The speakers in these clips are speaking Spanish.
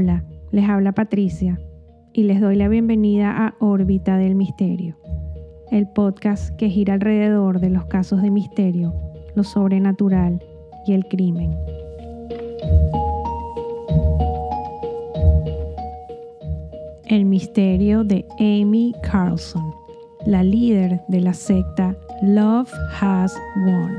Hola, les habla Patricia y les doy la bienvenida a Órbita del Misterio, el podcast que gira alrededor de los casos de misterio, lo sobrenatural y el crimen. El misterio de Amy Carlson, la líder de la secta Love Has Won.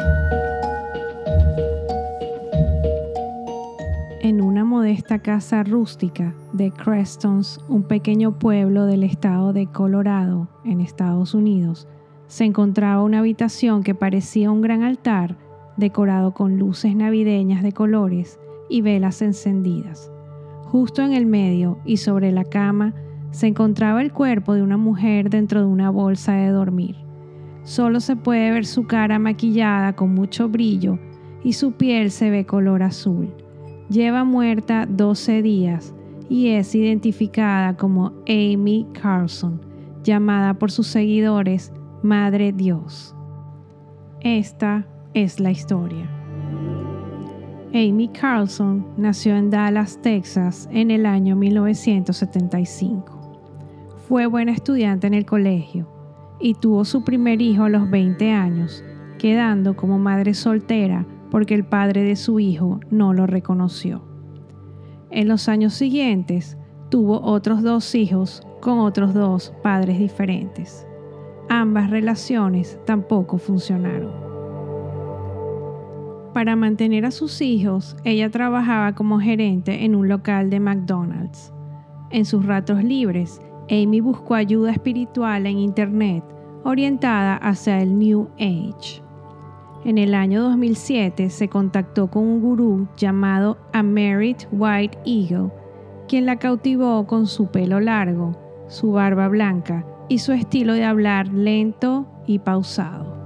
Una modesta casa rústica de Crestons, un pequeño pueblo del estado de Colorado, en Estados Unidos, se encontraba una habitación que parecía un gran altar decorado con luces navideñas de colores y velas encendidas. Justo en el medio y sobre la cama se encontraba el cuerpo de una mujer dentro de una bolsa de dormir. Solo se puede ver su cara maquillada con mucho brillo y su piel se ve color azul. Lleva muerta 12 días y es identificada como Amy Carlson, llamada por sus seguidores Madre Dios. Esta es la historia. Amy Carlson nació en Dallas, Texas, en el año 1975. Fue buena estudiante en el colegio y tuvo su primer hijo a los 20 años, quedando como madre soltera porque el padre de su hijo no lo reconoció. En los años siguientes tuvo otros dos hijos con otros dos padres diferentes. Ambas relaciones tampoco funcionaron. Para mantener a sus hijos, ella trabajaba como gerente en un local de McDonald's. En sus ratos libres, Amy buscó ayuda espiritual en Internet orientada hacia el New Age. En el año 2007 se contactó con un gurú llamado Amerit White Eagle, quien la cautivó con su pelo largo, su barba blanca y su estilo de hablar lento y pausado.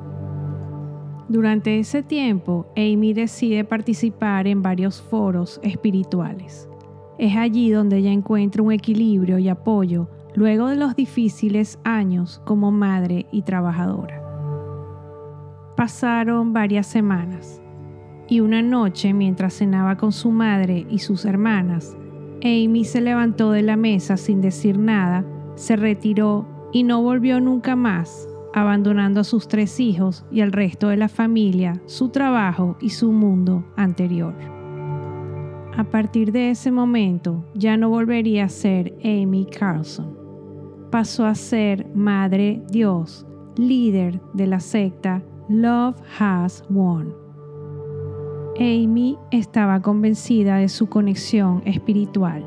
Durante ese tiempo, Amy decide participar en varios foros espirituales. Es allí donde ella encuentra un equilibrio y apoyo luego de los difíciles años como madre y trabajadora. Pasaron varias semanas y una noche mientras cenaba con su madre y sus hermanas, Amy se levantó de la mesa sin decir nada, se retiró y no volvió nunca más abandonando a sus tres hijos y al resto de la familia, su trabajo y su mundo anterior. A partir de ese momento ya no volvería a ser Amy Carlson. Pasó a ser Madre Dios, líder de la secta Love Has Won. Amy estaba convencida de su conexión espiritual,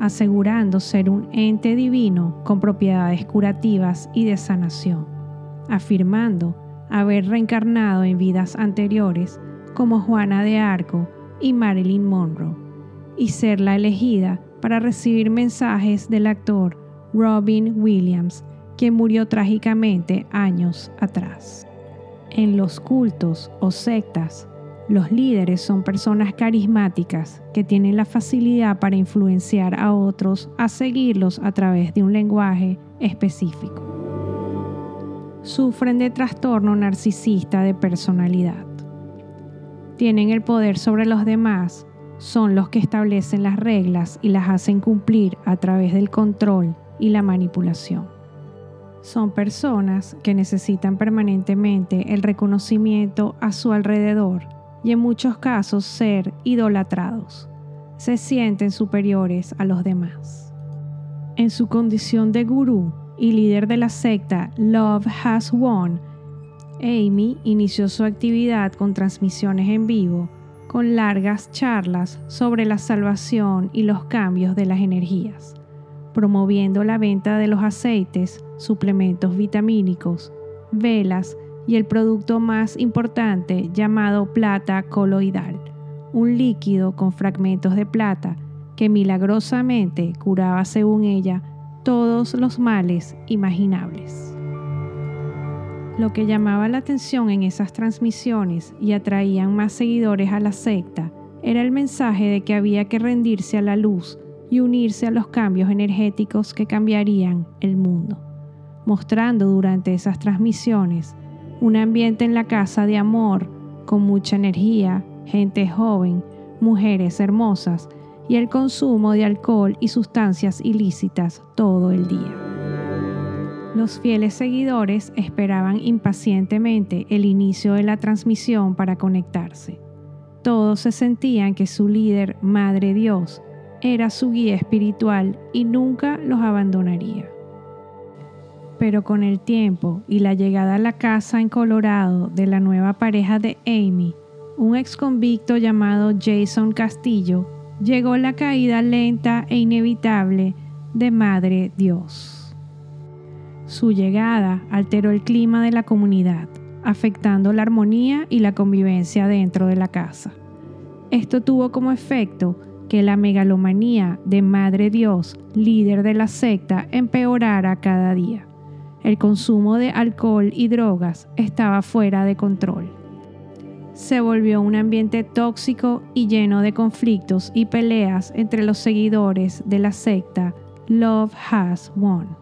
asegurando ser un ente divino con propiedades curativas y de sanación afirmando haber reencarnado en vidas anteriores como Juana de Arco y Marilyn Monroe, y ser la elegida para recibir mensajes del actor Robin Williams, quien murió trágicamente años atrás. En los cultos o sectas, los líderes son personas carismáticas que tienen la facilidad para influenciar a otros a seguirlos a través de un lenguaje específico sufren de trastorno narcisista de personalidad. Tienen el poder sobre los demás, son los que establecen las reglas y las hacen cumplir a través del control y la manipulación. Son personas que necesitan permanentemente el reconocimiento a su alrededor y en muchos casos ser idolatrados. Se sienten superiores a los demás. En su condición de gurú, y líder de la secta Love Has Won, Amy inició su actividad con transmisiones en vivo, con largas charlas sobre la salvación y los cambios de las energías, promoviendo la venta de los aceites, suplementos vitamínicos, velas y el producto más importante llamado plata coloidal, un líquido con fragmentos de plata que milagrosamente curaba, según ella, todos los males imaginables. Lo que llamaba la atención en esas transmisiones y atraían más seguidores a la secta era el mensaje de que había que rendirse a la luz y unirse a los cambios energéticos que cambiarían el mundo, mostrando durante esas transmisiones un ambiente en la casa de amor, con mucha energía, gente joven, mujeres hermosas y el consumo de alcohol y sustancias ilícitas todo el día. Los fieles seguidores esperaban impacientemente el inicio de la transmisión para conectarse. Todos se sentían que su líder, Madre Dios, era su guía espiritual y nunca los abandonaría. Pero con el tiempo y la llegada a la casa en Colorado de la nueva pareja de Amy, un ex convicto llamado Jason Castillo, llegó la caída lenta e inevitable de Madre Dios. Su llegada alteró el clima de la comunidad, afectando la armonía y la convivencia dentro de la casa. Esto tuvo como efecto que la megalomanía de Madre Dios, líder de la secta, empeorara cada día. El consumo de alcohol y drogas estaba fuera de control. Se volvió un ambiente tóxico y lleno de conflictos y peleas entre los seguidores de la secta Love Has Won.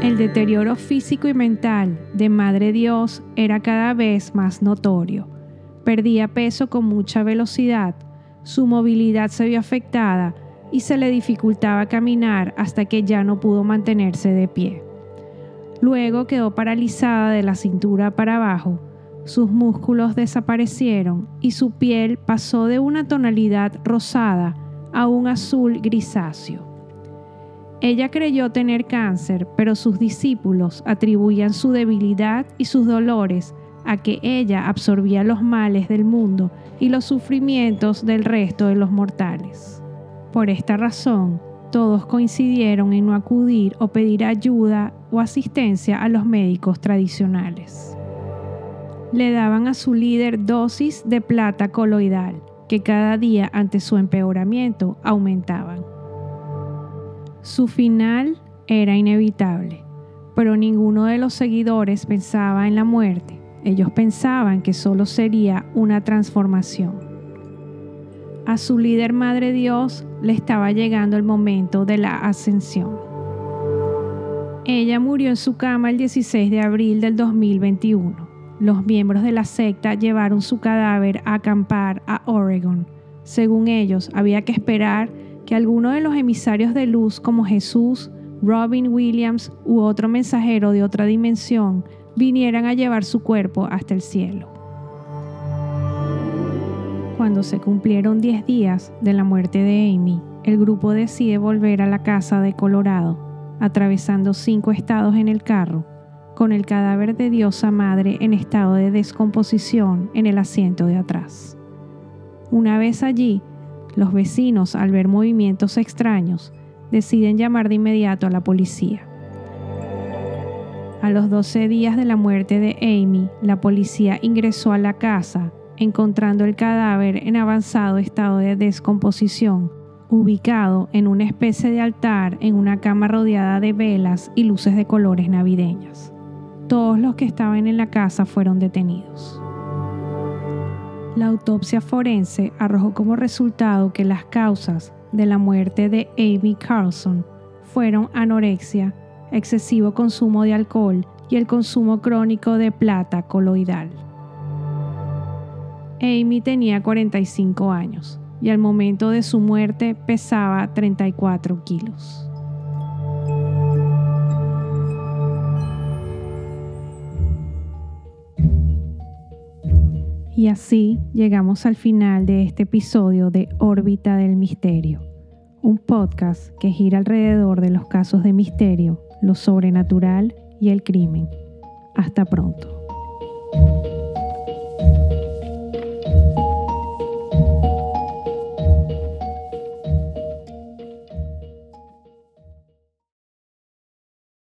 El deterioro físico y mental de Madre Dios era cada vez más notorio. Perdía peso con mucha velocidad, su movilidad se vio afectada y se le dificultaba caminar hasta que ya no pudo mantenerse de pie. Luego quedó paralizada de la cintura para abajo, sus músculos desaparecieron y su piel pasó de una tonalidad rosada a un azul grisáceo. Ella creyó tener cáncer, pero sus discípulos atribuían su debilidad y sus dolores a que ella absorbía los males del mundo y los sufrimientos del resto de los mortales. Por esta razón, todos coincidieron en no acudir o pedir ayuda o asistencia a los médicos tradicionales. Le daban a su líder dosis de plata coloidal, que cada día ante su empeoramiento aumentaban. Su final era inevitable, pero ninguno de los seguidores pensaba en la muerte. Ellos pensaban que solo sería una transformación. A su líder Madre Dios le estaba llegando el momento de la ascensión. Ella murió en su cama el 16 de abril del 2021. Los miembros de la secta llevaron su cadáver a acampar a Oregon. Según ellos, había que esperar que alguno de los emisarios de luz como Jesús, Robin Williams u otro mensajero de otra dimensión vinieran a llevar su cuerpo hasta el cielo. Cuando se cumplieron 10 días de la muerte de Amy, el grupo decide volver a la casa de Colorado, atravesando cinco estados en el carro, con el cadáver de Diosa Madre en estado de descomposición en el asiento de atrás. Una vez allí, los vecinos, al ver movimientos extraños, deciden llamar de inmediato a la policía. A los 12 días de la muerte de Amy, la policía ingresó a la casa, encontrando el cadáver en avanzado estado de descomposición, ubicado en una especie de altar en una cama rodeada de velas y luces de colores navideñas. Todos los que estaban en la casa fueron detenidos. La autopsia forense arrojó como resultado que las causas de la muerte de Amy Carlson fueron anorexia, excesivo consumo de alcohol y el consumo crónico de plata coloidal. Amy tenía 45 años y al momento de su muerte pesaba 34 kilos. Y así llegamos al final de este episodio de Órbita del Misterio, un podcast que gira alrededor de los casos de misterio, lo sobrenatural y el crimen. Hasta pronto.